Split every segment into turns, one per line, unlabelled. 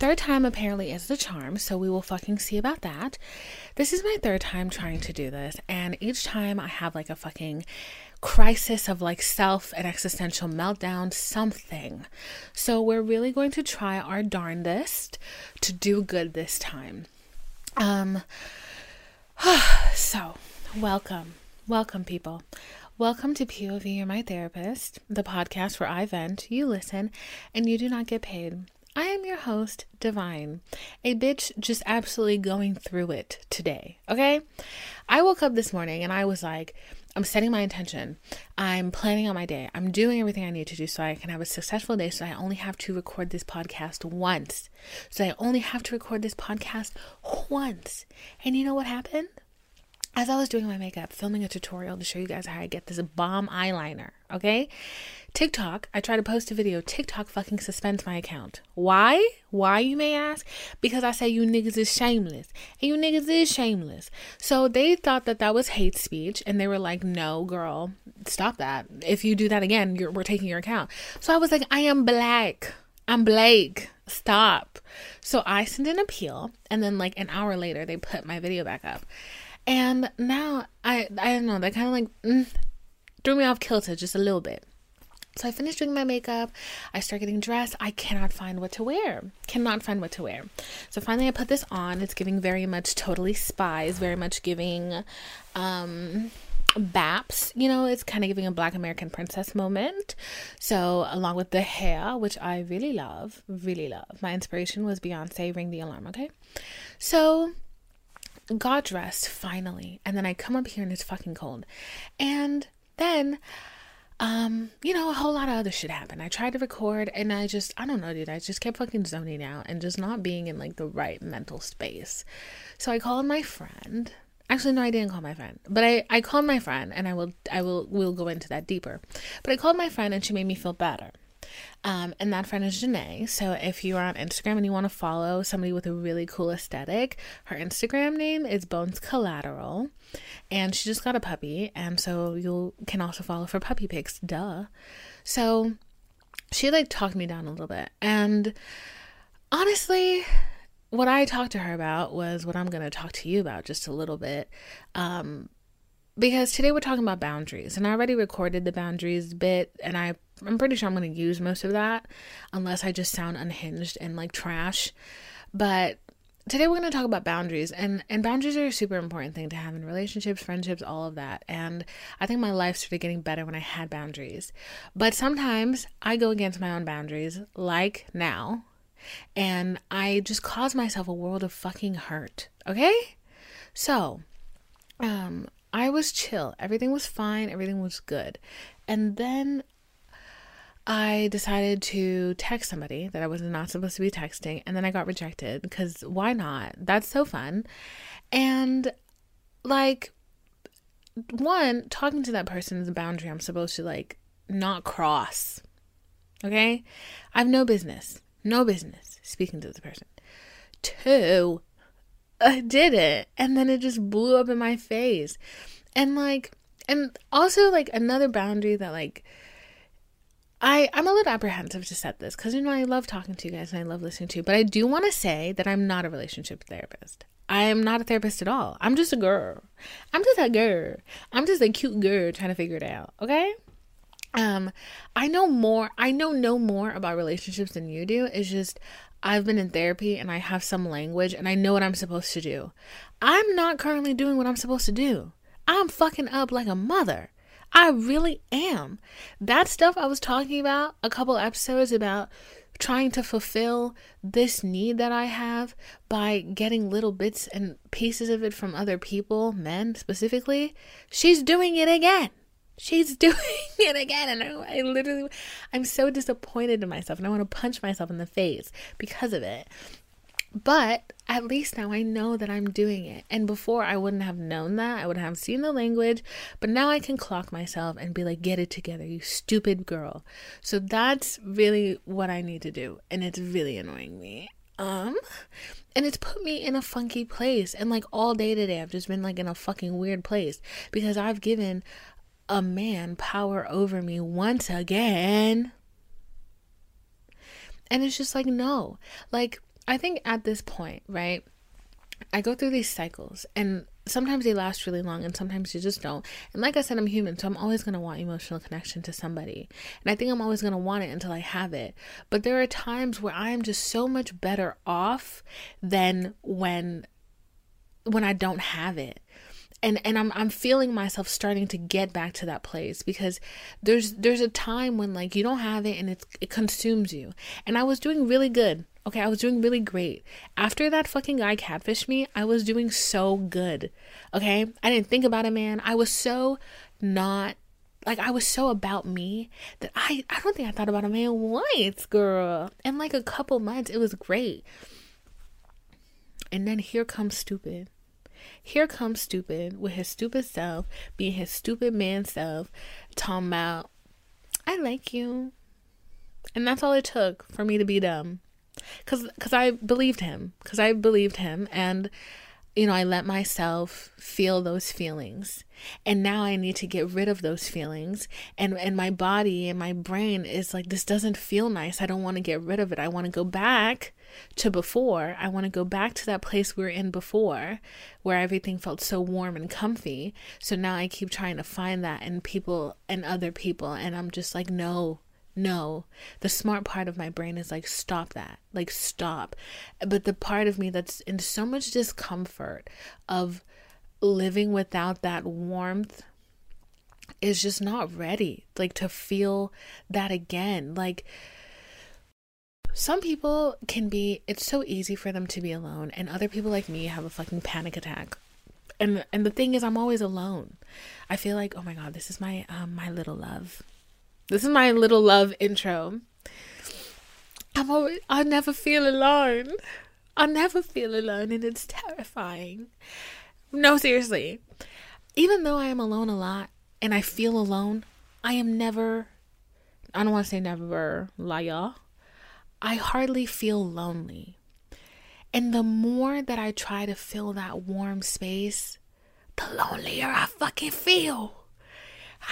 Third time apparently is the charm, so we will fucking see about that. This is my third time trying to do this, and each time I have like a fucking crisis of like self and existential meltdown, something. So we're really going to try our darndest to do good this time. Um, so welcome, welcome, people. Welcome to POV You're My Therapist, the podcast where I vent, you listen, and you do not get paid. I am your host, Divine, a bitch just absolutely going through it today. Okay? I woke up this morning and I was like, I'm setting my intention. I'm planning on my day. I'm doing everything I need to do so I can have a successful day. So I only have to record this podcast once. So I only have to record this podcast once. And you know what happened? As I was doing my makeup, filming a tutorial to show you guys how I get this bomb eyeliner, okay? TikTok, I try to post a video. TikTok fucking suspends my account. Why? Why, you may ask? Because I say you niggas is shameless. And you niggas is shameless. So they thought that that was hate speech. And they were like, no, girl, stop that. If you do that again, we're taking your account. So I was like, I am black. I'm Blake. Stop. So I sent an appeal. And then, like, an hour later, they put my video back up. And now, I, I don't know, that kind of like mm, threw me off kilter just a little bit. So I finished doing my makeup. I start getting dressed. I cannot find what to wear. Cannot find what to wear. So finally I put this on. It's giving very much totally spies, very much giving um Baps, you know, it's kind of giving a black American princess moment. So, along with the hair, which I really love, really love. My inspiration was Beyonce Ring the Alarm, okay? So, got dressed finally. And then I come up here and it's fucking cold. And then um, you know, a whole lot of other shit happened. I tried to record and I just, I don't know, dude. I just kept fucking zoning out and just not being in like the right mental space. So I called my friend. Actually, no, I didn't call my friend, but I, I called my friend and I will, I will, we'll go into that deeper. But I called my friend and she made me feel better. Um, and that friend is Janae. So if you are on Instagram and you want to follow somebody with a really cool aesthetic, her Instagram name is Bones Collateral. And she just got a puppy. And so you can also follow for puppy pics. Duh. So she like talked me down a little bit. And honestly, what I talked to her about was what I'm going to talk to you about just a little bit. Um, because today we're talking about boundaries and I already recorded the boundaries bit and I I'm pretty sure I'm going to use most of that unless I just sound unhinged and like trash. But today we're going to talk about boundaries and and boundaries are a super important thing to have in relationships, friendships, all of that. And I think my life started getting better when I had boundaries. But sometimes I go against my own boundaries like now and I just cause myself a world of fucking hurt. Okay? So, um I was chill. Everything was fine. Everything was good. And then I decided to text somebody that I was not supposed to be texting, and then I got rejected because why not? That's so fun. And like, one, talking to that person is a boundary I'm supposed to like not cross. Okay? I have no business, no business speaking to the person. Two, I did it, and then it just blew up in my face. And like, and also like another boundary that like, I, I'm a little apprehensive to set this because, you know, I love talking to you guys and I love listening to you, but I do want to say that I'm not a relationship therapist. I am not a therapist at all. I'm just a girl. I'm just a girl. I'm just a cute girl trying to figure it out. Okay. Um, I know more. I know no more about relationships than you do. It's just I've been in therapy and I have some language and I know what I'm supposed to do. I'm not currently doing what I'm supposed to do. I'm fucking up like a mother. I really am. That stuff I was talking about a couple episodes about trying to fulfill this need that I have by getting little bits and pieces of it from other people, men specifically, she's doing it again. She's doing it again. And I, I literally, I'm so disappointed in myself and I want to punch myself in the face because of it. But at least now I know that I'm doing it. And before I wouldn't have known that. I would have seen the language, but now I can clock myself and be like, get it together, you stupid girl. So that's really what I need to do. And it's really annoying me. Um, and it's put me in a funky place. And like all day today, I've just been like in a fucking weird place because I've given a man power over me once again. And it's just like, no. Like, I think at this point, right? I go through these cycles and sometimes they last really long and sometimes you just don't. And like I said, I'm human, so I'm always going to want emotional connection to somebody. And I think I'm always going to want it until I have it. But there are times where I am just so much better off than when when I don't have it and and I'm I'm feeling myself starting to get back to that place because there's there's a time when like you don't have it and it it consumes you. And I was doing really good. Okay, I was doing really great. After that fucking guy catfished me, I was doing so good. Okay? I didn't think about a man. I was so not like I was so about me that I I don't think I thought about a man once, girl. In like a couple months, it was great. And then here comes stupid. Here comes stupid with his stupid self, being his stupid man self, talking about, I like you. And that's all it took for me to be dumb. Cause, cause I believed him. Cause I believed him. And, you know, I let myself feel those feelings. And now I need to get rid of those feelings. And, and my body and my brain is like, this doesn't feel nice. I don't want to get rid of it. I want to go back to before. I want to go back to that place we were in before where everything felt so warm and comfy. So now I keep trying to find that in people and other people. And I'm just like, no, no. The smart part of my brain is like, stop that. Like, stop. But the part of me that's in so much discomfort of living without that warmth is just not ready like to feel that again like some people can be it's so easy for them to be alone and other people like me have a fucking panic attack. And and the thing is i'm always alone. I feel like oh my god this is my um my little love. This is my little love intro. I'm always i never feel alone. I never feel alone and it's terrifying. No seriously. Even though i am alone a lot and i feel alone i am never i don't want to say never liar I hardly feel lonely. And the more that I try to fill that warm space, the lonelier I fucking feel.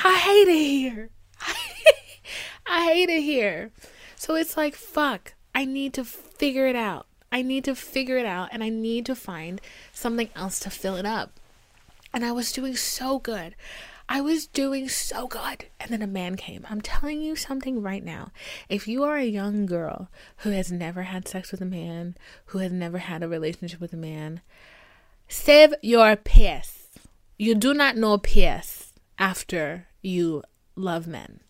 I hate it here. I hate it here. So it's like, fuck, I need to figure it out. I need to figure it out and I need to find something else to fill it up. And I was doing so good. I was doing so good. And then a man came. I'm telling you something right now. If you are a young girl who has never had sex with a man, who has never had a relationship with a man, save your piss. You do not know piss after you love men.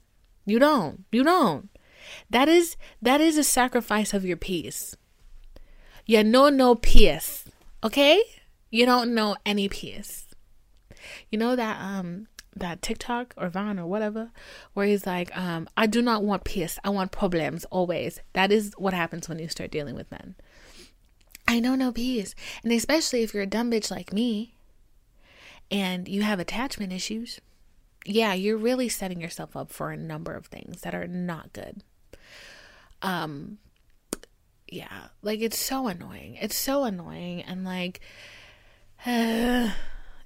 You don't. You don't. That is that is a sacrifice of your peace. You know no peace. Okay? You don't know any peace. You know that um that TikTok or Vine or whatever, where he's like, um, I do not want peace. I want problems always. That is what happens when you start dealing with men. I know no peace. And especially if you're a dumb bitch like me and you have attachment issues, yeah, you're really setting yourself up for a number of things that are not good. Um, yeah, like it's so annoying. It's so annoying. And like, uh,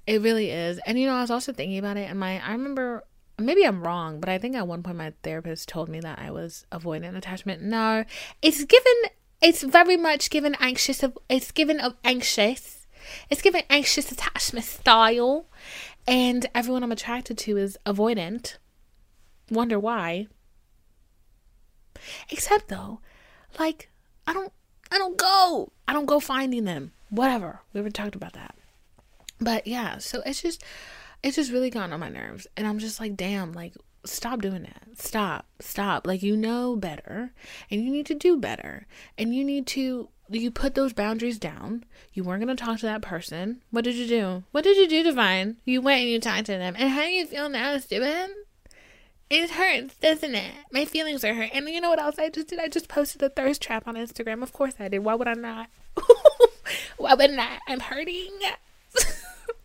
It really is. And you know, I was also thinking about it and my I remember maybe I'm wrong, but I think at one point my therapist told me that I was avoidant attachment. No, it's given it's very much given anxious it's given of anxious. It's given anxious attachment style. And everyone I'm attracted to is avoidant. Wonder why. Except though, like I don't I don't go. I don't go finding them. Whatever. We already talked about that. But yeah, so it's just it's just really gotten on my nerves. And I'm just like, damn, like stop doing that. Stop. Stop. Like you know better and you need to do better. And you need to you put those boundaries down. You weren't to talk to that person. What did you do? What did you do, Divine? You went and you talked to them. And how do you feel now, Steven? It hurts, doesn't it? My feelings are hurt. And you know what else I just did? I just posted a thirst trap on Instagram. Of course I did. Why would I not? Why wouldn't I? I'm hurting.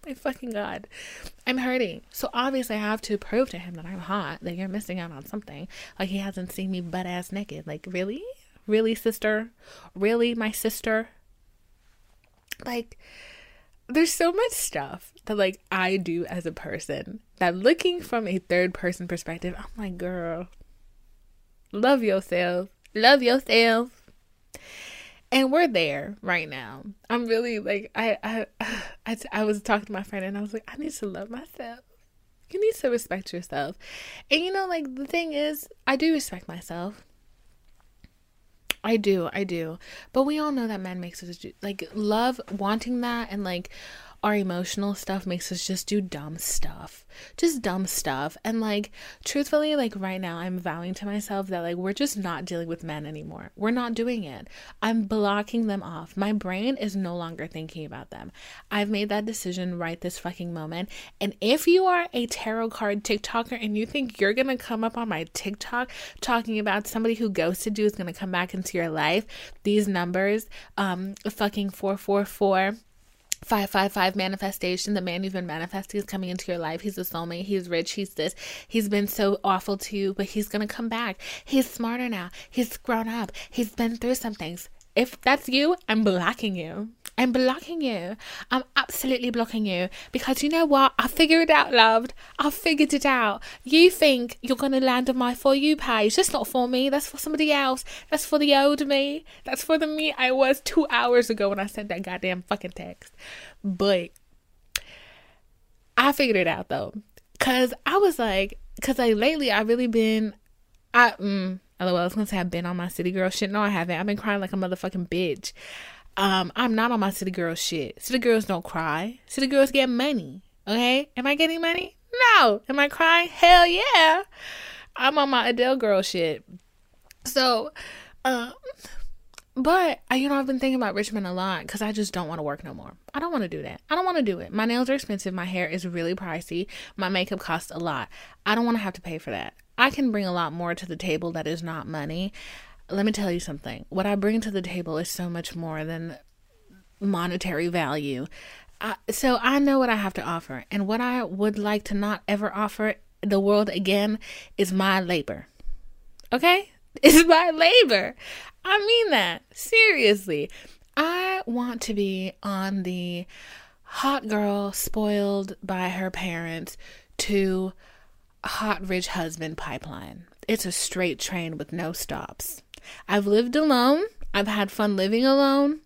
My fucking God. I'm hurting. So obviously I have to prove to him that I'm hot, that you're missing out on something. Like he hasn't seen me butt ass naked. Like, really? Really, sister? Really, my sister? Like, there's so much stuff that like I do as a person that looking from a third person perspective, I'm like, girl, love yourself. Love yourself. And we're there right now. I'm really like I I I, I was talking to my friend and I was like, I need to love myself. You need to respect yourself. And you know, like the thing is, I do respect myself. I do, I do. But we all know that man makes us do, like love wanting that and like our emotional stuff makes us just do dumb stuff. Just dumb stuff. And like truthfully, like right now I'm vowing to myself that like we're just not dealing with men anymore. We're not doing it. I'm blocking them off. My brain is no longer thinking about them. I've made that decision right this fucking moment. And if you are a tarot card TikToker and you think you're going to come up on my TikTok talking about somebody who ghosted you is going to come back into your life, these numbers um fucking 444 555 manifestation the man you've been manifesting is coming into your life. He's a soulmate. He's rich. He's this. He's been so awful to you but he's gonna come back. He's smarter now. He's grown up. He's been through some things. If that's you i'm blocking you I'm blocking you. I'm absolutely blocking you because you know what? I figured it out, loved. I figured it out. You think you're going to land on my For You page. That's not for me. That's for somebody else. That's for the old me. That's for the me I was two hours ago when I sent that goddamn fucking text. But I figured it out though. Because I was like, because like lately I've really been, I, mm, I was to say I've been on my city girl shit. No, I haven't. I've been crying like a motherfucking bitch. Um, I'm not on my city girl shit. City girls don't cry. City girls get money. Okay? Am I getting money? No. Am I crying? Hell yeah. I'm on my Adele girl shit. So, um, but you know, I've been thinking about Richmond a lot because I just don't want to work no more. I don't want to do that. I don't want to do it. My nails are expensive. My hair is really pricey. My makeup costs a lot. I don't want to have to pay for that. I can bring a lot more to the table that is not money let me tell you something. What I bring to the table is so much more than monetary value. So I know what I have to offer. And what I would like to not ever offer the world again is my labor. Okay? It's my labor. I mean that. Seriously. I want to be on the hot girl spoiled by her parents to hot rich husband pipeline. It's a straight train with no stops. I've lived alone. I've had fun living alone.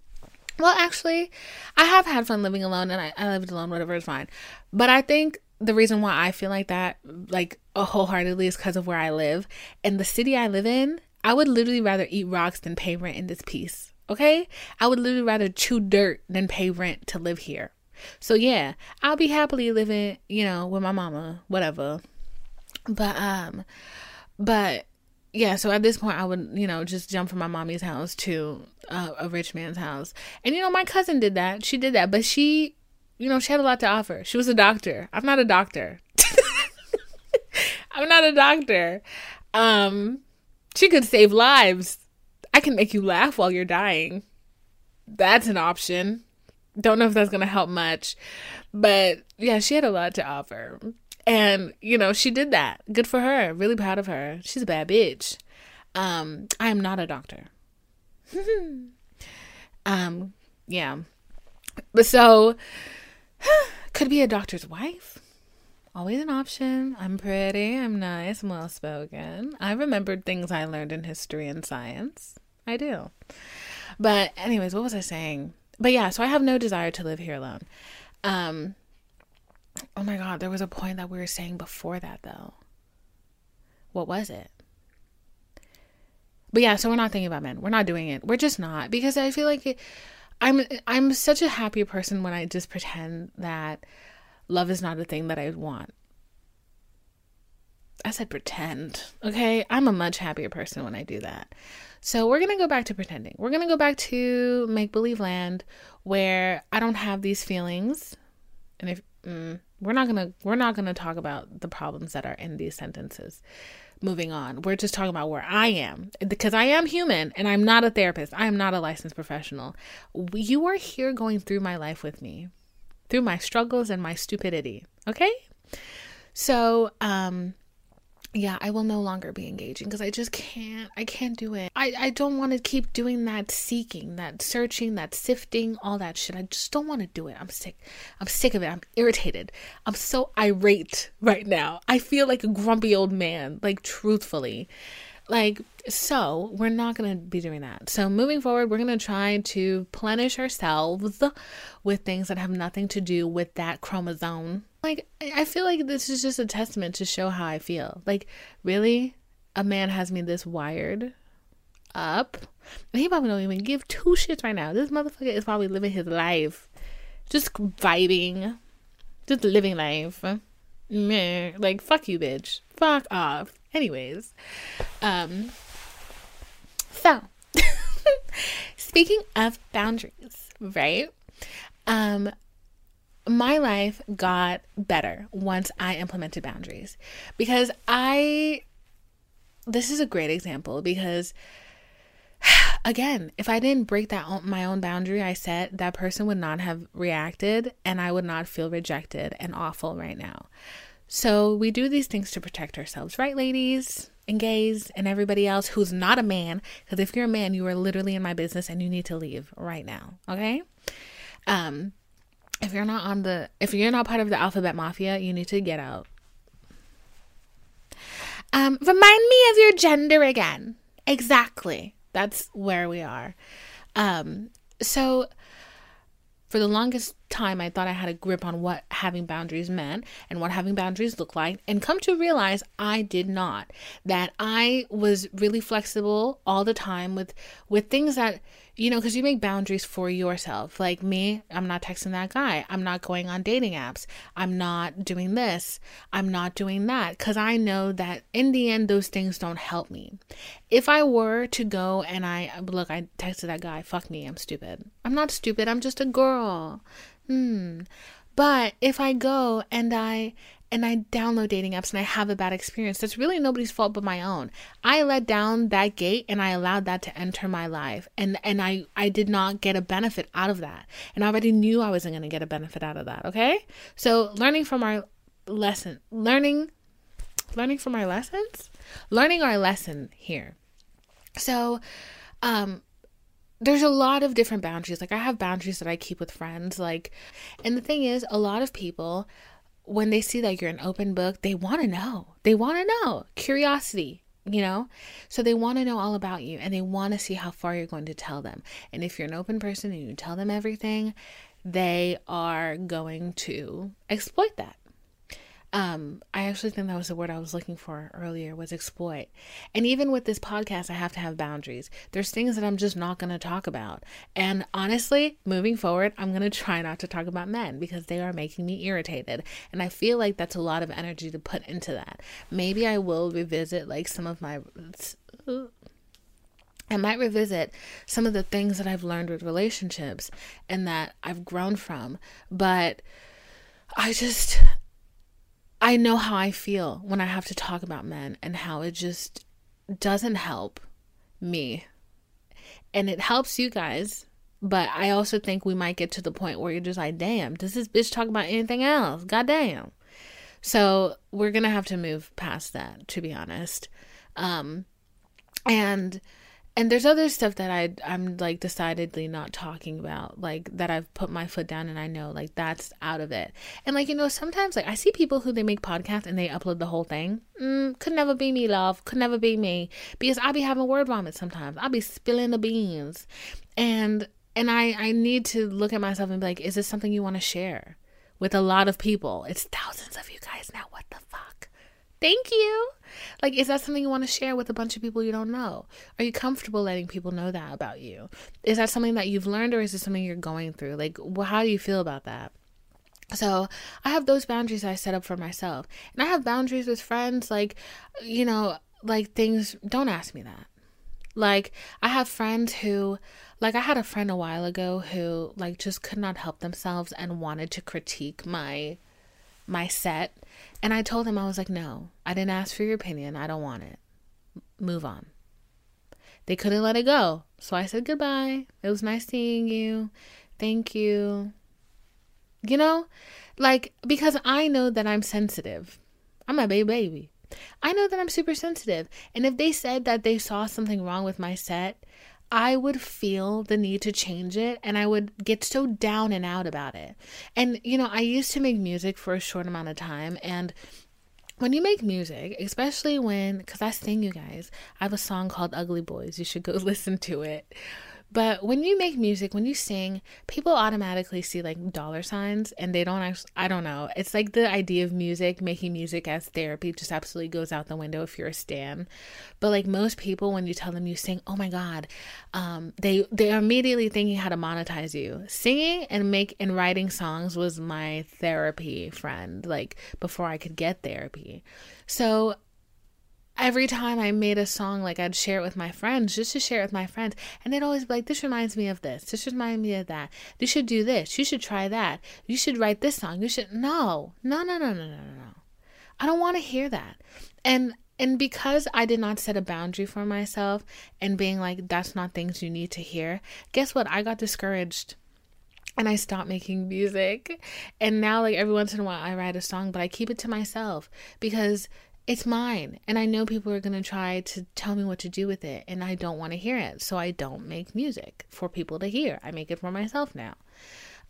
Well, actually, I have had fun living alone and I, I lived alone, whatever is fine. But I think the reason why I feel like that, like wholeheartedly, is because of where I live. And the city I live in, I would literally rather eat rocks than pay rent in this piece. Okay? I would literally rather chew dirt than pay rent to live here. So yeah, I'll be happily living, you know, with my mama, whatever. But um but yeah, so at this point, I would, you know, just jump from my mommy's house to uh, a rich man's house. And, you know, my cousin did that. She did that. But she, you know, she had a lot to offer. She was a doctor. I'm not a doctor. I'm not a doctor. Um, she could save lives. I can make you laugh while you're dying. That's an option. Don't know if that's going to help much. But yeah, she had a lot to offer. And, you know, she did that. Good for her. Really proud of her. She's a bad bitch. Um, I am not a doctor. um, yeah. But so could be a doctor's wife. Always an option. I'm pretty, I'm nice, I'm well spoken. I remembered things I learned in history and science. I do. But anyways, what was I saying? But yeah, so I have no desire to live here alone. Um Oh my god, there was a point that we were saying before that though. What was it? But yeah, so we're not thinking about men. We're not doing it. We're just not because I feel like it, I'm I'm such a happy person when I just pretend that love is not a thing that I want. I said pretend. Okay. I'm a much happier person when I do that. So we're going to go back to pretending. We're going to go back to make believe land where I don't have these feelings. And if mm, we're not to we're not to talk about the problems that are in these sentences. Moving on. We're just talking about where I am because I am human and I'm not a therapist. I am not a licensed professional. You are here going through my life with me. Through my struggles and my stupidity. Okay? So, um yeah, I will no longer be engaging because I just can't. I can't do it. I, I don't want to keep doing that seeking, that searching, that sifting, all that shit. I just don't want to do it. I'm sick. I'm sick of it. I'm irritated. I'm so irate right now. I feel like a grumpy old man, like, truthfully. Like, so we're not going to be doing that. So, moving forward, we're going to try to plenish ourselves with things that have nothing to do with that chromosome. Like, I feel like this is just a testament to show how I feel. Like, really? A man has me this wired up? He probably don't even give two shits right now. This motherfucker is probably living his life. Just vibing. Just living life. Like, fuck you, bitch. Fuck off. Anyways, um, so speaking of boundaries, right? Um, my life got better once I implemented boundaries because I, this is a great example because again, if I didn't break that my own boundary I set, that person would not have reacted and I would not feel rejected and awful right now. So we do these things to protect ourselves, right, ladies and gays and everybody else who's not a man? Because if you're a man, you are literally in my business and you need to leave right now. Okay. Um, if you're not on the, if you're not part of the alphabet mafia, you need to get out. Um, remind me of your gender again. Exactly. That's where we are. Um, so for the longest time, I thought I had a grip on what having boundaries meant and what having boundaries looked like, and come to realize I did not. That I was really flexible all the time with with things that you know, because you make boundaries for yourself. Like me, I'm not texting that guy. I'm not going on dating apps. I'm not doing this. I'm not doing that. Because I know that in the end, those things don't help me. If I were to go and I, look, I texted that guy, fuck me, I'm stupid. I'm not stupid. I'm just a girl. Hmm. But if I go and I and I download dating apps and I have a bad experience, that's really nobody's fault but my own. I let down that gate and I allowed that to enter my life. And and I I did not get a benefit out of that. And I already knew I wasn't going to get a benefit out of that, okay? So, learning from our lesson, learning learning from our lessons, learning our lesson here. So, um there's a lot of different boundaries. Like I have boundaries that I keep with friends like and the thing is a lot of people when they see that you're an open book, they want to know. They want to know. Curiosity, you know? So they want to know all about you and they want to see how far you're going to tell them. And if you're an open person and you tell them everything, they are going to exploit that um i actually think that was the word i was looking for earlier was exploit. And even with this podcast i have to have boundaries. There's things that i'm just not going to talk about. And honestly moving forward i'm going to try not to talk about men because they are making me irritated. And i feel like that's a lot of energy to put into that. Maybe i will revisit like some of my I might revisit some of the things that I've learned with relationships and that I've grown from, but I just I know how I feel when I have to talk about men and how it just doesn't help me. And it helps you guys. But I also think we might get to the point where you're just like, damn, does this bitch talk about anything else? God damn. So we're going to have to move past that, to be honest. Um, and and there's other stuff that I I'm like decidedly not talking about like that I've put my foot down and I know like that's out of it. And like you know sometimes like I see people who they make podcasts and they upload the whole thing. Mm, could never be me love. Could never be me. Because I be having word vomit sometimes. I'll be spilling the beans. And and I I need to look at myself and be like is this something you want to share with a lot of people? It's thousands of you guys now. What the fuck thank you like, is that something you want to share with a bunch of people you don't know? Are you comfortable letting people know that about you? Is that something that you've learned or is it something you're going through? Like, how do you feel about that? So I have those boundaries I set up for myself. And I have boundaries with friends, like, you know, like things, don't ask me that. Like, I have friends who, like, I had a friend a while ago who, like, just could not help themselves and wanted to critique my my set and i told him i was like no i didn't ask for your opinion. I don't want it. Move on. They couldn't let it go. So i said goodbye. It was nice seeing you. Thank you. You know like because i know that i'm sensitive. I'm a baby baby. I know that I'm super sensitive. And if they said that they saw something wrong with my set, I would feel the need to change it and I would get so down and out about it. And, you know, I used to make music for a short amount of time. And when you make music, especially when, because I sing, you guys, I have a song called Ugly Boys. You should go listen to it. But when you make music, when you sing, people automatically see like dollar signs and they don't actually, I don't know. It's like the idea of music, making music as therapy just absolutely goes out the window if you're a stan. But like most people, when you tell them you sing, oh my God, um, they, they're immediately thinking how to monetize you. Singing and make and writing songs was my therapy friend, like before I could get therapy. So every time I made a song, like I'd share it with my friends, just to share it with my friends. And they'd always be like, this reminds me of this. This reminds me of that. You should do this. You should try that. You should write this song. You should. No, no, no, no, no, no, no. I don't want to hear that. And and because I did not set a boundary for myself and being like, that's not things you need to hear, guess what? I got discouraged and I stopped making music. And now, like, every once in a while, I write a song, but I keep it to myself because it's mine and i know people are going to try to tell me what to do with it and i don't want to hear it so i don't make music for people to hear. I make it for myself now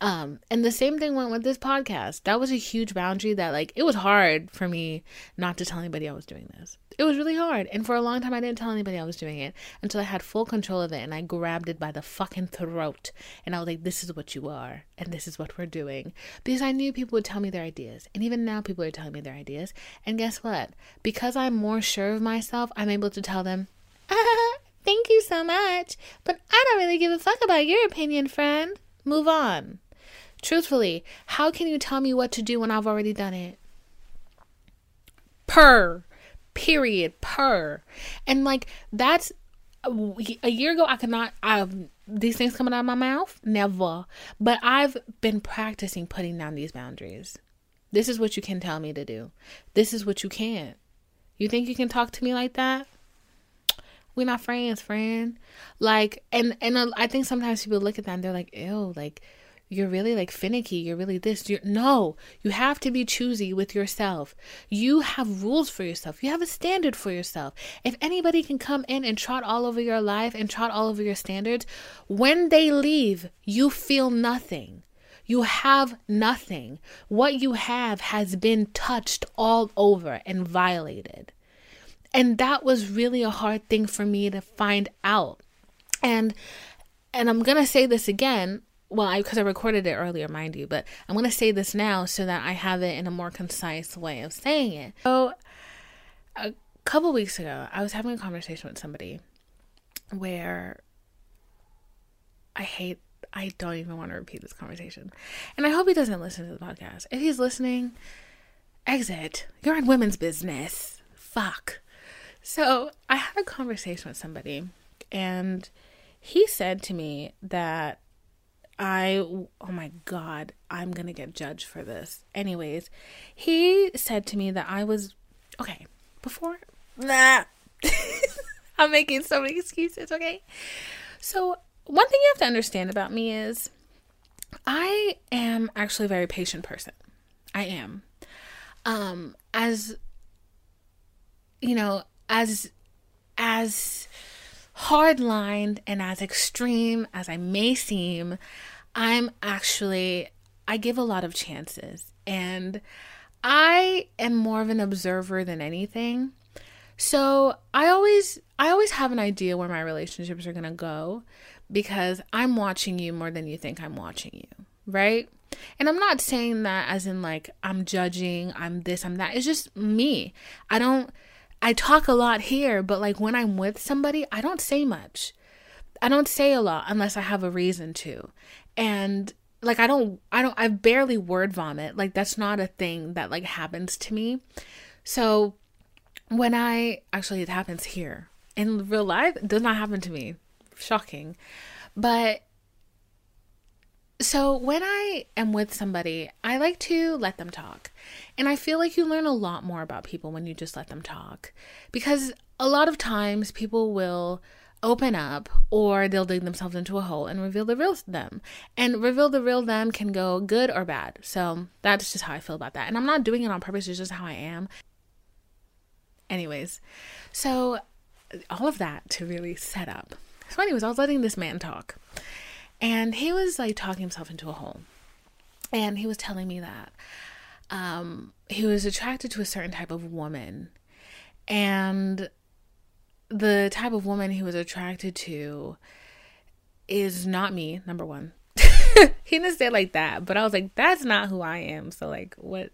um, and the same thing went with this podcast. That was a huge boundary that, like, it was hard for me not to tell anybody I was doing this. It was really hard. And for a long time, I didn't tell anybody I was doing it until I had full control of it and I grabbed it by the fucking throat. And I was like, this is what you are. And this is what we're doing. Because I knew people would tell me their ideas. And even now, people are telling me their ideas. And guess what? Because I'm more sure of myself, I'm able to tell them, thank you so much. But I don't really give a fuck about your opinion, friend. Move on. Truthfully, how can you tell me what to do when I've already done it? Per. Period. Per. And like that's a year ago I could not I these things coming out of my mouth? Never. But I've been practicing putting down these boundaries. This is what you can tell me to do. This is what you can't. You think you can talk to me like that? We're not friends, friend. Like, and and uh, I think sometimes people look at that and they're like, "Ew, like you're really like finicky, you're really this. You're no, you have to be choosy with yourself. You have rules for yourself. You have a standard for yourself. If anybody can come in and trot all over your life and trot all over your standards, when they leave, you feel nothing. You have nothing. What you have has been touched all over and violated. And that was really a hard thing for me to find out. And and I'm going to say this again, well, I because I recorded it earlier, mind you, but I'm going to say this now so that I have it in a more concise way of saying it. So, a couple weeks ago, I was having a conversation with somebody where I hate, I don't even want to repeat this conversation. And I hope he doesn't listen to the podcast. If he's listening, exit. You're in women's business. Fuck. So, I had a conversation with somebody, and he said to me that I, oh my God, I'm going to get judged for this. Anyways, he said to me that I was, okay, before, nah, I'm making so many excuses, okay? So, one thing you have to understand about me is I am actually a very patient person. I am. Um, as, you know, as, as, hard lined and as extreme as I may seem, I'm actually, I give a lot of chances. And I am more of an observer than anything. So I always, I always have an idea where my relationships are going to go because I'm watching you more than you think I'm watching you, right? And I'm not saying that as in like I'm judging, I'm this, I'm that. It's just me. I don't I talk a lot here, but like when I'm with somebody, I don't say much. I don't say a lot unless I have a reason to. And like I don't I don't I barely word vomit. Like that's not a thing that like happens to me. So when I actually it happens here. In real life, does not happen to me. Shocking. But so when I am with somebody, I like to let them talk. And I feel like you learn a lot more about people when you just let them talk. Because a lot of times people will open up or they'll dig themselves into a hole and reveal the real them. And reveal the real them can go good or bad. So that's just how I feel about that. And I'm not doing it on purpose, it's just how I am. Anyways, so all of that to really set up. So, anyways, I was letting this man talk. And he was like talking himself into a hole. And he was telling me that um, he was attracted to a certain type of woman. And the type of woman he was attracted to is not me, number one. he didn't say like that, but I was like, that's not who I am. So, like, what?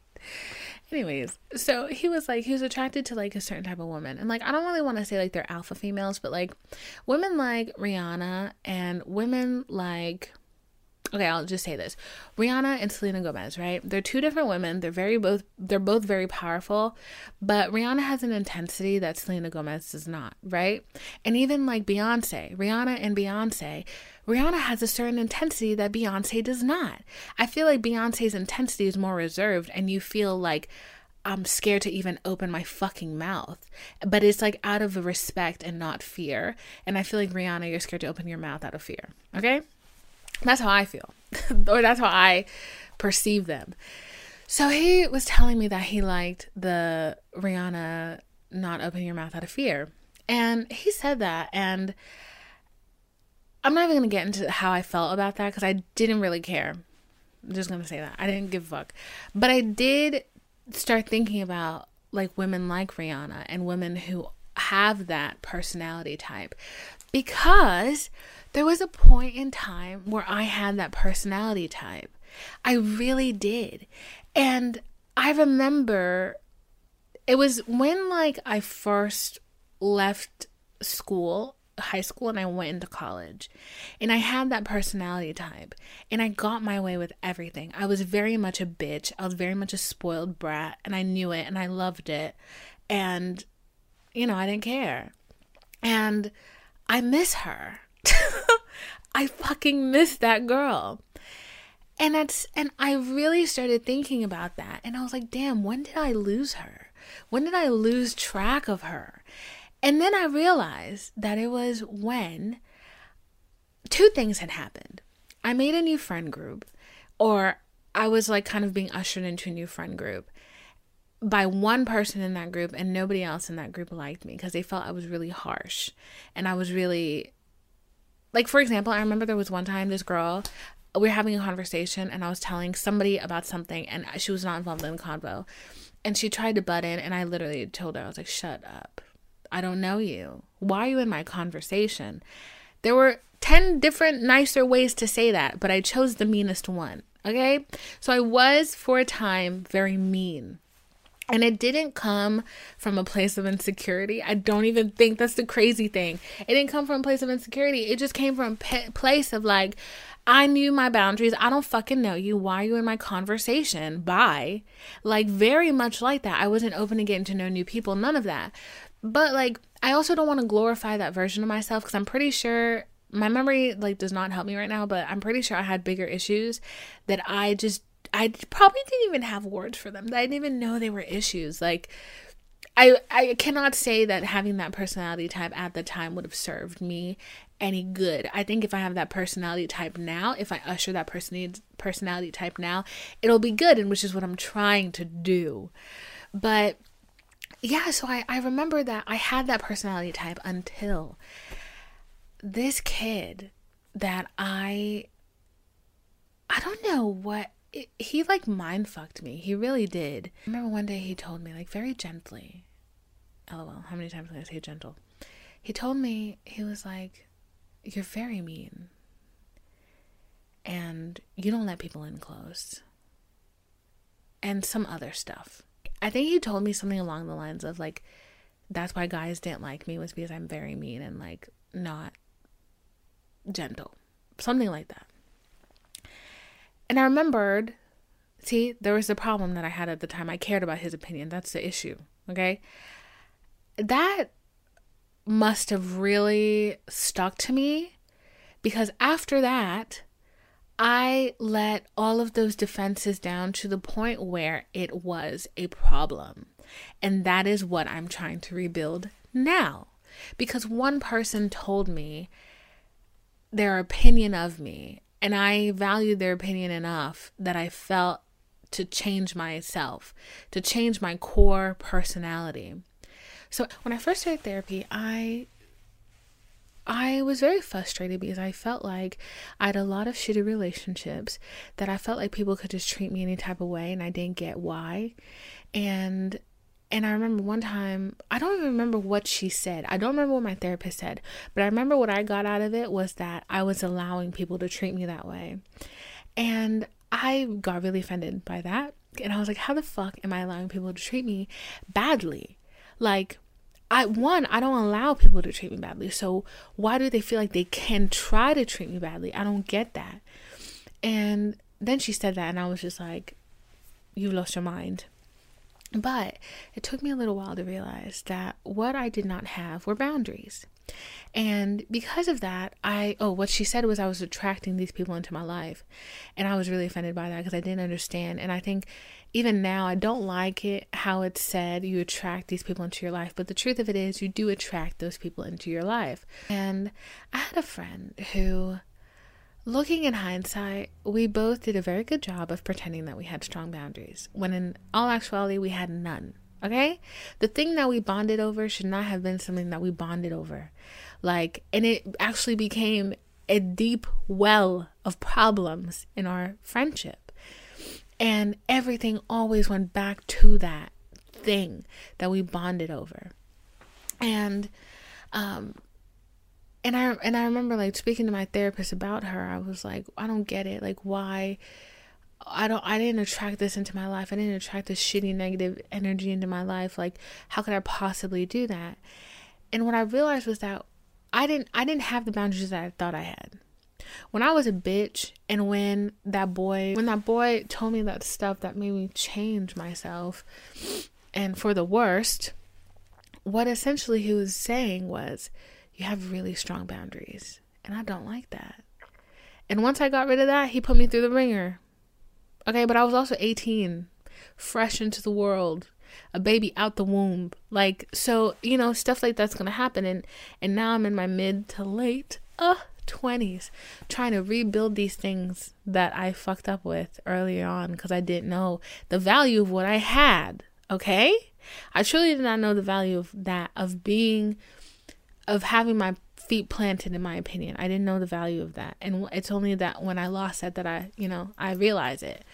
Anyways, so he was like, he was attracted to like a certain type of woman. And like, I don't really want to say like they're alpha females, but like women like Rihanna and women like, okay, I'll just say this Rihanna and Selena Gomez, right? They're two different women. They're very both, they're both very powerful, but Rihanna has an intensity that Selena Gomez does not, right? And even like Beyonce, Rihanna and Beyonce, Rihanna has a certain intensity that Beyonce does not. I feel like Beyonce's intensity is more reserved, and you feel like I'm scared to even open my fucking mouth. But it's like out of respect and not fear. And I feel like Rihanna, you're scared to open your mouth out of fear. Okay? That's how I feel, or that's how I perceive them. So he was telling me that he liked the Rihanna not open your mouth out of fear. And he said that. And I'm not even gonna get into how I felt about that because I didn't really care. I'm just gonna say that I didn't give a fuck, but I did start thinking about like women like Rihanna and women who have that personality type because there was a point in time where I had that personality type. I really did. And I remember it was when like I first left school high school and I went into college. And I had that personality type. And I got my way with everything. I was very much a bitch. I was very much a spoiled brat. And I knew it and I loved it. And, you know, I didn't care. And I miss her. I fucking miss that girl. And that's and I really started thinking about that. And I was like, damn, when did I lose her? When did I lose track of her? And then I realized that it was when two things had happened. I made a new friend group, or I was like kind of being ushered into a new friend group by one person in that group, and nobody else in that group liked me because they felt I was really harsh. And I was really, like, for example, I remember there was one time this girl, we were having a conversation, and I was telling somebody about something, and she was not involved in the convo. And she tried to butt in, and I literally told her, I was like, shut up I don't know you. Why are you in my conversation? There were 10 different nicer ways to say that, but I chose the meanest one. Okay? So I was for a time very mean. And it didn't come from a place of insecurity. I don't even think that's the crazy thing. It didn't come from a place of insecurity. It just came from a place of like, I knew my boundaries. I don't fucking know you. Why are you in my conversation? Bye. Like, very much like that. I wasn't open to getting to know new people. None of that. But like I also don't want to glorify that version of myself cuz I'm pretty sure my memory like does not help me right now, but I'm pretty sure I had bigger issues that I just I probably didn't even have words for them. I didn't even know they were issues. Like I I cannot say that having that personality type at the time would have served me any good. I think if I have that personality type now, if I usher that personality personality type now, it'll be good and which is what I'm trying to do. But yeah, so I, I remember that I had that personality type until this kid that I I don't know what he like mind fucked me. He really did. I remember one day he told me like very gently. LOL, how many times can I say gentle? He told me he was like you're very mean. And you don't let people in close. And some other stuff. I think he told me something along the lines of like, that's why guys didn't like me was because I'm very mean and like not gentle. Something like that. And I remembered, see, there was the problem that I had at the time. I cared about his opinion. That's the issue. Okay. That must have really stuck to me because after that, I let all of those defenses down to the point where it was a problem. And that is what I'm trying to rebuild now. Because one person told me their opinion of me, and I valued their opinion enough that I felt to change myself, to change my core personality. So when I first started therapy, I I was very frustrated because I felt like I had a lot of shitty relationships that I felt like people could just treat me any type of way and I didn't get why. And and I remember one time, I don't even remember what she said. I don't remember what my therapist said, but I remember what I got out of it was that I was allowing people to treat me that way. And I got really offended by that. And I was like, how the fuck am I allowing people to treat me badly? Like, I one, I don't allow people to treat me badly. So why do they feel like they can try to treat me badly? I don't get that. And then she said that and I was just like, You've lost your mind. But it took me a little while to realize that what I did not have were boundaries. And because of that, I, oh, what she said was I was attracting these people into my life. And I was really offended by that because I didn't understand. And I think even now, I don't like it how it's said you attract these people into your life. But the truth of it is, you do attract those people into your life. And I had a friend who, looking in hindsight, we both did a very good job of pretending that we had strong boundaries, when in all actuality, we had none. Okay? The thing that we bonded over should not have been something that we bonded over. Like, and it actually became a deep well of problems in our friendship. And everything always went back to that thing that we bonded over. And um and I and I remember like speaking to my therapist about her. I was like, I don't get it. Like why I don't I didn't attract this into my life. I didn't attract this shitty negative energy into my life. Like how could I possibly do that? And what I realized was that I didn't I didn't have the boundaries that I thought I had when I was a bitch and when that boy when that boy told me that stuff that made me change myself and for the worst, what essentially he was saying was you have really strong boundaries and I don't like that. And once I got rid of that, he put me through the ringer. Okay, but I was also 18, fresh into the world, a baby out the womb. Like so, you know, stuff like that's going to happen and and now I'm in my mid to late uh 20s trying to rebuild these things that I fucked up with earlier on because I didn't know the value of what I had. Okay? I truly did not know the value of that, of being, of having my feet planted, in my opinion. I didn't know the value of that. And it's only that when I lost it that I, you know, I realize it.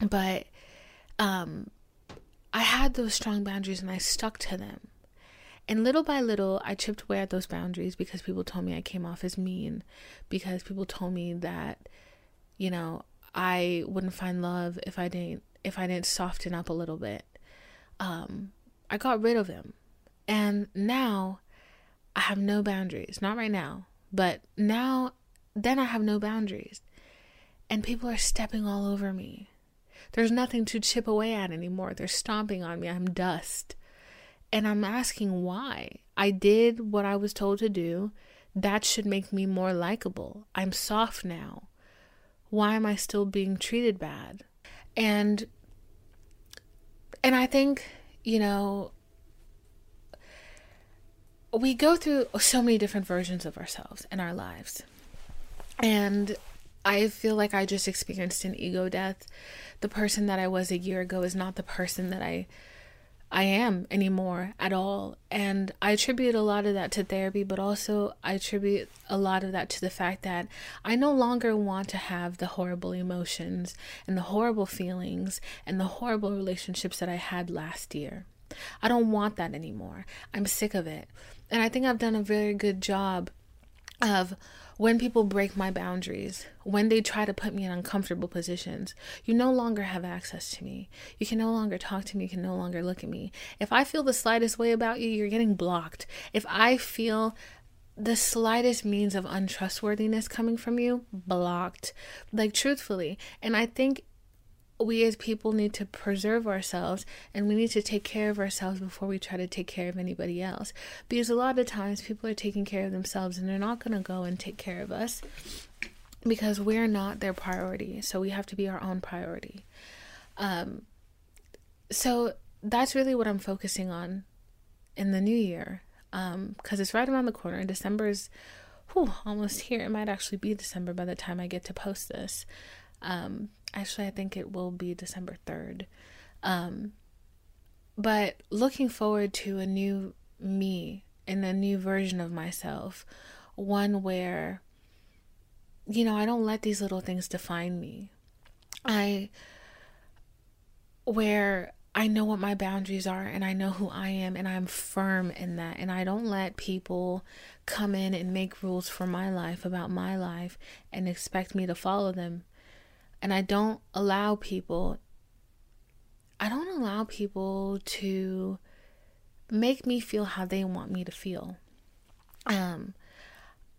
But, um, I had those strong boundaries and I stuck to them. And little by little, I chipped away at those boundaries because people told me I came off as mean, because people told me that, you know, I wouldn't find love if I didn't if I didn't soften up a little bit. Um, I got rid of them, and now I have no boundaries. Not right now, but now, then I have no boundaries, and people are stepping all over me. There's nothing to chip away at anymore. They're stomping on me. I'm dust. And I'm asking why. I did what I was told to do. That should make me more likable. I'm soft now. Why am I still being treated bad? And and I think, you know, we go through so many different versions of ourselves in our lives. And I feel like I just experienced an ego death. The person that I was a year ago is not the person that I I am anymore at all. And I attribute a lot of that to therapy, but also I attribute a lot of that to the fact that I no longer want to have the horrible emotions and the horrible feelings and the horrible relationships that I had last year. I don't want that anymore. I'm sick of it. And I think I've done a very good job of when people break my boundaries, when they try to put me in uncomfortable positions, you no longer have access to me. You can no longer talk to me. You can no longer look at me. If I feel the slightest way about you, you're getting blocked. If I feel the slightest means of untrustworthiness coming from you blocked like truthfully and i think we as people need to preserve ourselves and we need to take care of ourselves before we try to take care of anybody else. Because a lot of times people are taking care of themselves and they're not going to go and take care of us because we're not their priority. So we have to be our own priority. Um so that's really what i'm focusing on in the new year. Um because it's right around the corner. December is almost here. It might actually be december by the time i get to post this um actually i think it will be december 3rd um but looking forward to a new me and a new version of myself one where you know i don't let these little things define me i where I know what my boundaries are and I know who I am and I'm firm in that. And I don't let people come in and make rules for my life about my life and expect me to follow them. And I don't allow people, I don't allow people to make me feel how they want me to feel. Um,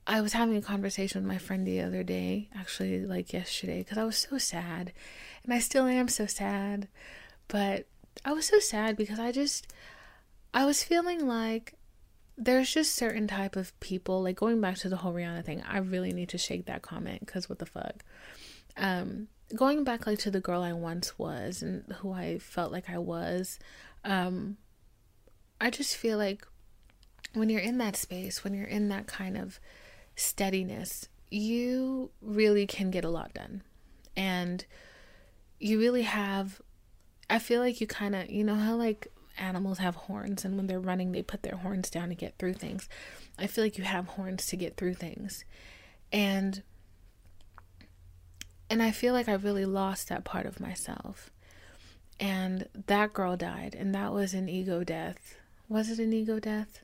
I was having a conversation with my friend the other day, actually, like yesterday, because I was so sad. And I still am so sad. But I was so sad because I just I was feeling like there's just certain type of people like going back to the whole Rihanna thing. I really need to shake that comment cuz what the fuck. Um going back like to the girl I once was and who I felt like I was um I just feel like when you're in that space, when you're in that kind of steadiness, you really can get a lot done. And you really have I feel like you kind of, you know how like animals have horns and when they're running they put their horns down to get through things. I feel like you have horns to get through things. And and I feel like I really lost that part of myself. And that girl died and that was an ego death. Was it an ego death?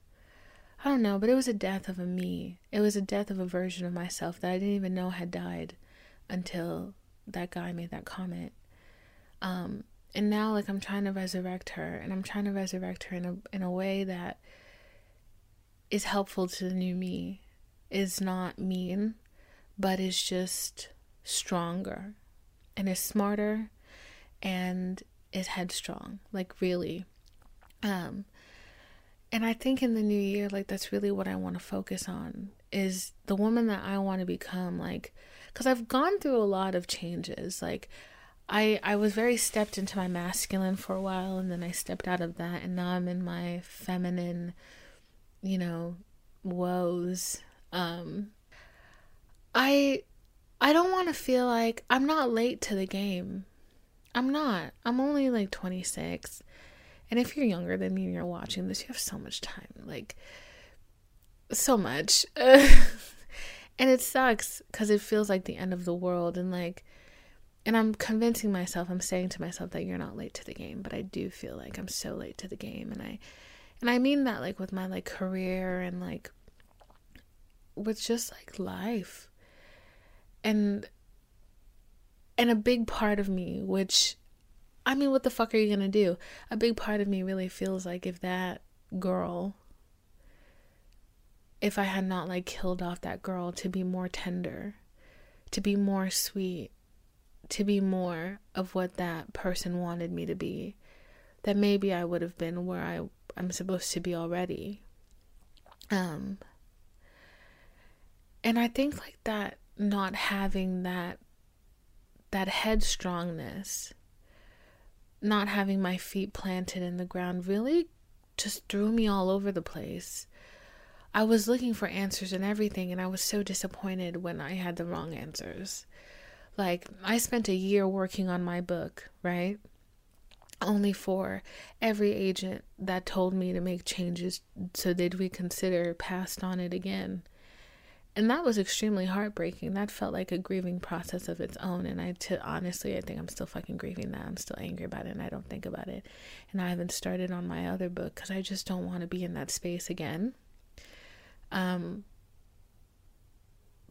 I don't know, but it was a death of a me. It was a death of a version of myself that I didn't even know had died until that guy made that comment. Um, and now like I'm trying to resurrect her and I'm trying to resurrect her in a in a way that is helpful to the new me is not mean but is just stronger and is smarter and is headstrong like really um and I think in the new year like that's really what I want to focus on is the woman that I want to become like cuz I've gone through a lot of changes like I I was very stepped into my masculine for a while and then I stepped out of that and now I'm in my feminine, you know, woes. Um I I don't want to feel like I'm not late to the game. I'm not. I'm only like 26. And if you're younger than me and you're watching this, you have so much time. Like so much. and it sucks cuz it feels like the end of the world and like and I'm convincing myself, I'm saying to myself that you're not late to the game, but I do feel like I'm so late to the game and I and I mean that like with my like career and like with just like life. And and a big part of me which I mean what the fuck are you going to do? A big part of me really feels like if that girl if I had not like killed off that girl to be more tender, to be more sweet, to be more of what that person wanted me to be, that maybe I would have been where I I'm supposed to be already. Um and I think like that not having that that headstrongness, not having my feet planted in the ground really just threw me all over the place. I was looking for answers and everything and I was so disappointed when I had the wrong answers. Like, I spent a year working on my book, right? Only for every agent that told me to make changes so they'd reconsider passed on it again. And that was extremely heartbreaking. That felt like a grieving process of its own. And I, to, honestly, I think I'm still fucking grieving that. I'm still angry about it and I don't think about it. And I haven't started on my other book because I just don't want to be in that space again. Um,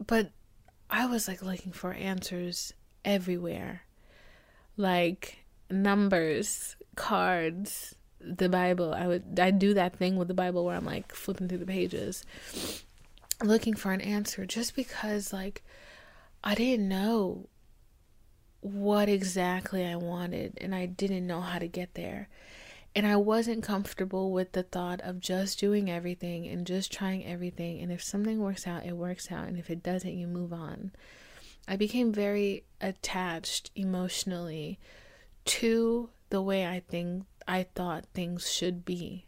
but I was like looking for answers everywhere. Like numbers, cards, the Bible. I would I do that thing with the Bible where I'm like flipping through the pages. Looking for an answer just because like I didn't know what exactly I wanted and I didn't know how to get there. And I wasn't comfortable with the thought of just doing everything and just trying everything. And if something works out, it works out. And if it doesn't, you move on. I became very attached emotionally to the way I think I thought things should be.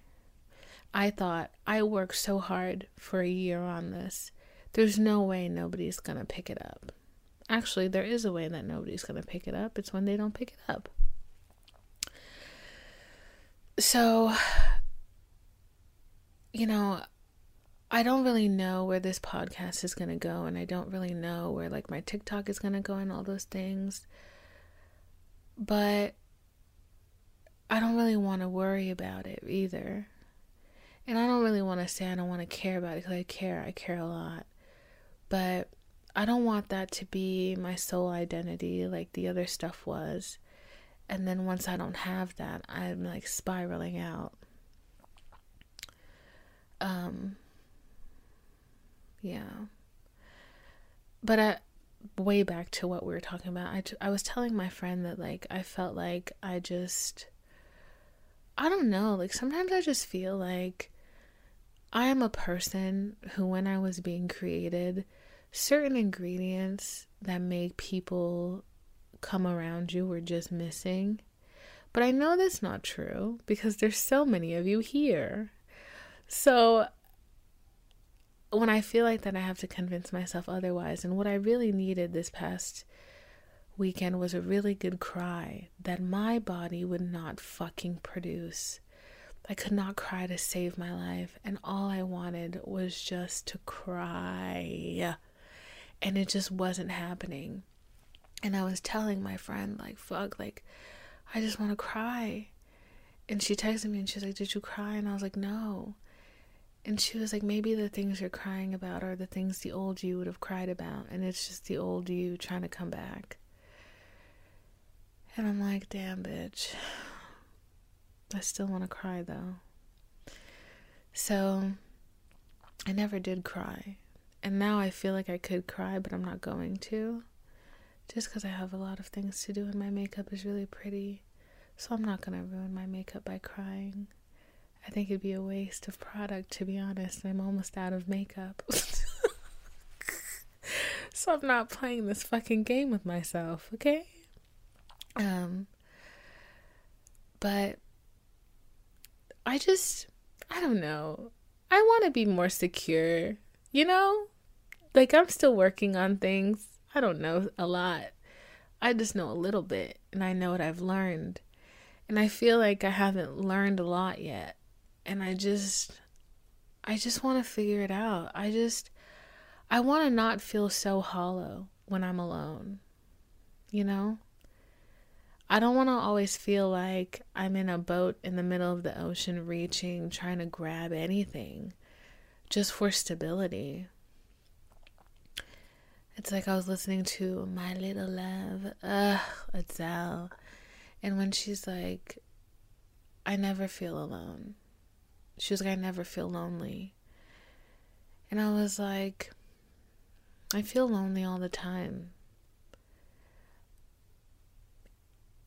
I thought I worked so hard for a year on this. There's no way nobody's going to pick it up. Actually, there is a way that nobody's going to pick it up. It's when they don't pick it up. So, you know, I don't really know where this podcast is going to go, and I don't really know where like my TikTok is going to go and all those things. But I don't really want to worry about it either. And I don't really want to say I don't want to care about it because I care. I care a lot. But I don't want that to be my sole identity like the other stuff was. And then once I don't have that, I'm like spiraling out. Um, yeah. But I, way back to what we were talking about, I, I was telling my friend that like I felt like I just I don't know, like sometimes I just feel like I am a person who, when I was being created, certain ingredients that make people come around you were just missing. But I know that's not true because there's so many of you here. So when I feel like that, I have to convince myself otherwise. And what I really needed this past weekend was a really good cry that my body would not fucking produce. I could not cry to save my life, and all I wanted was just to cry. And it just wasn't happening. And I was telling my friend, like, fuck, like, I just want to cry. And she texted me and she's like, Did you cry? And I was like, No. And she was like, Maybe the things you're crying about are the things the old you would have cried about. And it's just the old you trying to come back. And I'm like, damn, bitch. I still want to cry though. So I never did cry. And now I feel like I could cry, but I'm not going to. Just because I have a lot of things to do and my makeup is really pretty. So I'm not going to ruin my makeup by crying. I think it'd be a waste of product, to be honest. I'm almost out of makeup. so I'm not playing this fucking game with myself, okay? Um, but I just, I don't know. I want to be more secure, you know? Like, I'm still working on things. I don't know a lot. I just know a little bit, and I know what I've learned. And I feel like I haven't learned a lot yet. And I just, I just want to figure it out. I just, I want to not feel so hollow when I'm alone, you know? I don't want to always feel like I'm in a boat in the middle of the ocean, reaching, trying to grab anything just for stability. It's like I was listening to My Little Love, ugh, Adele. And when she's like, I never feel alone. She was like, I never feel lonely. And I was like, I feel lonely all the time.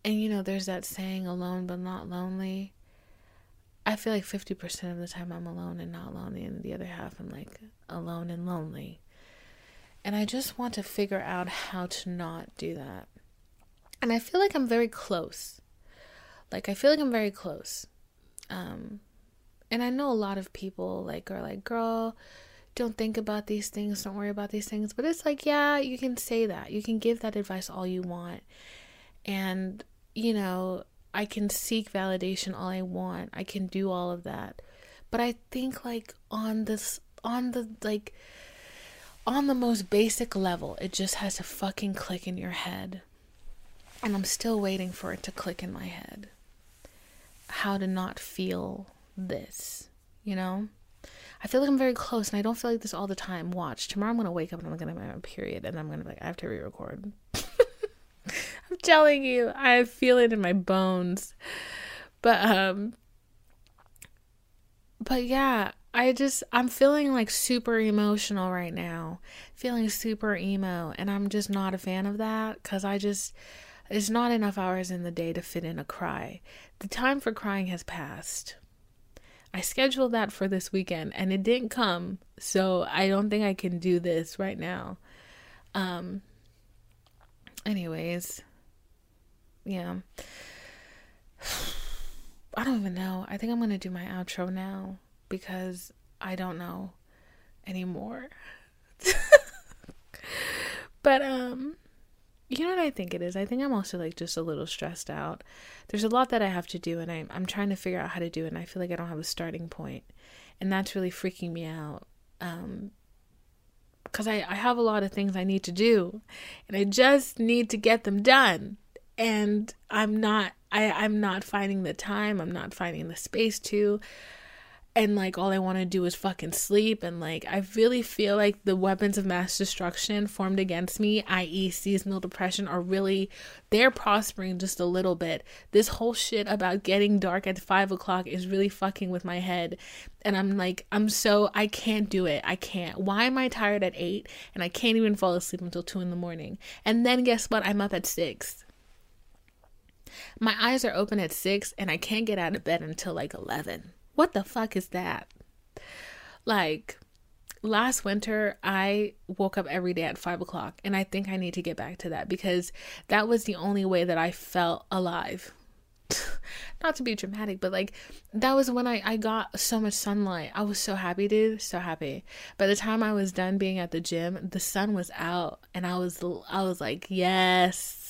And you know, there's that saying, alone but not lonely. I feel like 50% of the time I'm alone and not lonely, and the other half I'm like alone and lonely. And I just want to figure out how to not do that. And I feel like I'm very close. Like, I feel like I'm very close. Um, and I know a lot of people like are like, girl, don't think about these things, don't worry about these things. But it's like, yeah, you can say that. You can give that advice all you want. And you know, I can seek validation all I want. I can do all of that. But I think like on this on the like on the most basic level, it just has to fucking click in your head. And I'm still waiting for it to click in my head. How to not feel this, you know? I feel like I'm very close and I don't feel like this all the time. Watch, tomorrow I'm gonna wake up and I'm gonna have a period and I'm gonna be like, I have to re record. I'm telling you, I feel it in my bones. But um but yeah, I just I'm feeling like super emotional right now. Feeling super emo and I'm just not a fan of that cuz I just there's not enough hours in the day to fit in a cry. The time for crying has passed. I scheduled that for this weekend and it didn't come, so I don't think I can do this right now. Um anyways, yeah. I don't even know. I think I'm going to do my outro now because I don't know anymore. but um you know what I think it is? I think I'm also like just a little stressed out. There's a lot that I have to do and I I'm trying to figure out how to do it and I feel like I don't have a starting point. And that's really freaking me out. Um because I, I have a lot of things I need to do and I just need to get them done. And I'm not I, I'm not finding the time, I'm not finding the space to and like all I want to do is fucking sleep and like I really feel like the weapons of mass destruction formed against me, i.e., seasonal depression, are really they're prospering just a little bit. This whole shit about getting dark at five o'clock is really fucking with my head, and I'm like I'm so I can't do it. I can't. Why am I tired at eight and I can't even fall asleep until two in the morning? And then guess what? I'm up at six. My eyes are open at six and I can't get out of bed until like eleven. What the fuck is that? Like, last winter, I woke up every day at five o'clock, and I think I need to get back to that because that was the only way that I felt alive. Not to be dramatic, but like that was when I, I got so much sunlight. I was so happy, dude, so happy. By the time I was done being at the gym, the sun was out, and I was I was like, yes,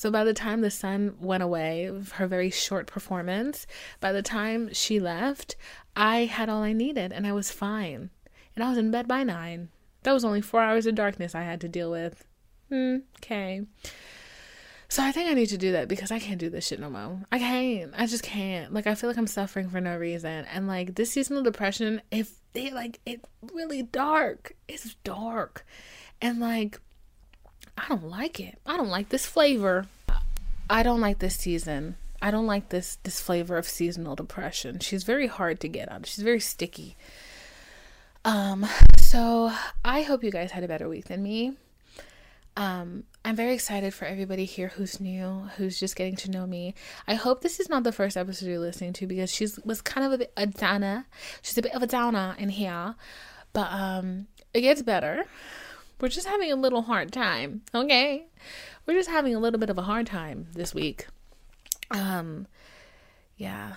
so by the time the sun went away, her very short performance, by the time she left, I had all I needed and I was fine. And I was in bed by nine. That was only four hours of darkness I had to deal with. Hmm, okay. So I think I need to do that because I can't do this shit no more. I can't. I just can't. Like I feel like I'm suffering for no reason. And like this seasonal depression, if they like it really dark. It's dark. And like I don't like it. I don't like this flavor. I don't like this season. I don't like this this flavor of seasonal depression. She's very hard to get out. She's very sticky. Um so I hope you guys had a better week than me. Um I'm very excited for everybody here who's new, who's just getting to know me. I hope this is not the first episode you're listening to because she's was kind of a bit a downer. She's a bit of a downer in here. But um it gets better. We're just having a little hard time, okay? We're just having a little bit of a hard time this week. Um, yeah,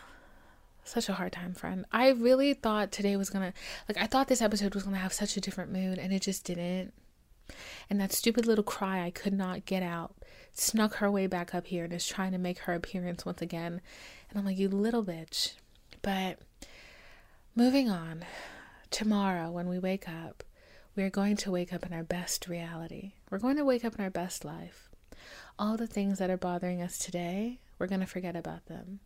such a hard time, friend. I really thought today was gonna, like, I thought this episode was gonna have such a different mood, and it just didn't. And that stupid little cry I could not get out snuck her way back up here and is trying to make her appearance once again. And I'm like, you little bitch. But moving on, tomorrow when we wake up, we are going to wake up in our best reality. We're going to wake up in our best life. All the things that are bothering us today, we're going to forget about them.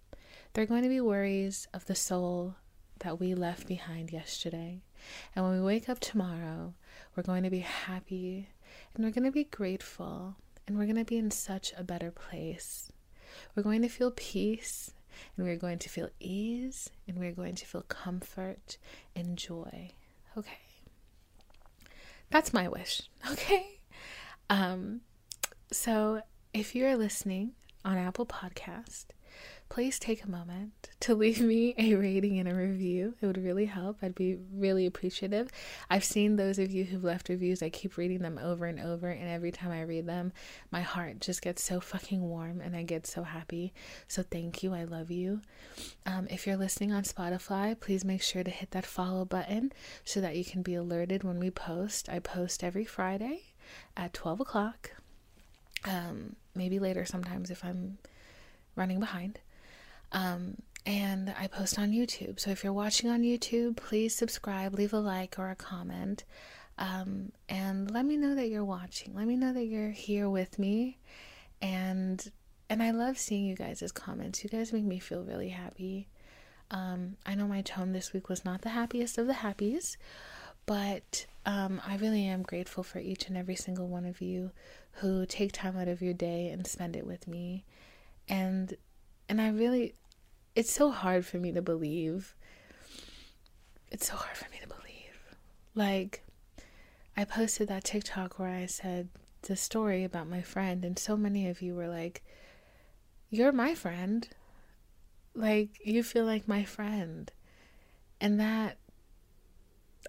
They're going to be worries of the soul that we left behind yesterday. And when we wake up tomorrow, we're going to be happy and we're going to be grateful and we're going to be in such a better place. We're going to feel peace and we're going to feel ease and we're going to feel comfort and joy. Okay. That's my wish. Okay. Um, so if you're listening on Apple Podcast, please take a moment to leave me a rating and a review. It would really help. I'd be really appreciative. I've seen those of you who've left reviews. I keep reading them over and over, and every time I read them, my heart just gets so fucking warm and I get so happy. So thank you. I love you. Um, if you're listening on Spotify, please make sure to hit that follow button so that you can be alerted when we post. I post every Friday at 12 o'clock. Um, maybe later sometimes if I'm running behind. Um, and I post on YouTube. So if you're watching on YouTube, please subscribe, leave a like or a comment, um, and let me know that you're watching. Let me know that you're here with me, and and I love seeing you guys' comments. You guys make me feel really happy. Um, I know my tone this week was not the happiest of the happies, but um, I really am grateful for each and every single one of you who take time out of your day and spend it with me. And and I really, it's so hard for me to believe it's so hard for me to believe. Like, I posted that TikTok where I said the story about my friend, and so many of you were like, You're my friend. Like, you feel like my friend. And that,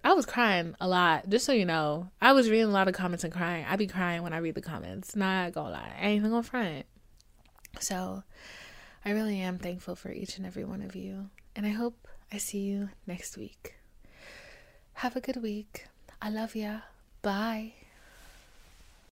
I was crying a lot, just so you know. I was reading a lot of comments and crying. I be crying when I read the comments. Not gonna lie. I ain't even gonna front. So, I really am thankful for each and every one of you. And I hope I see you next week. Have a good week. I love ya. Bye.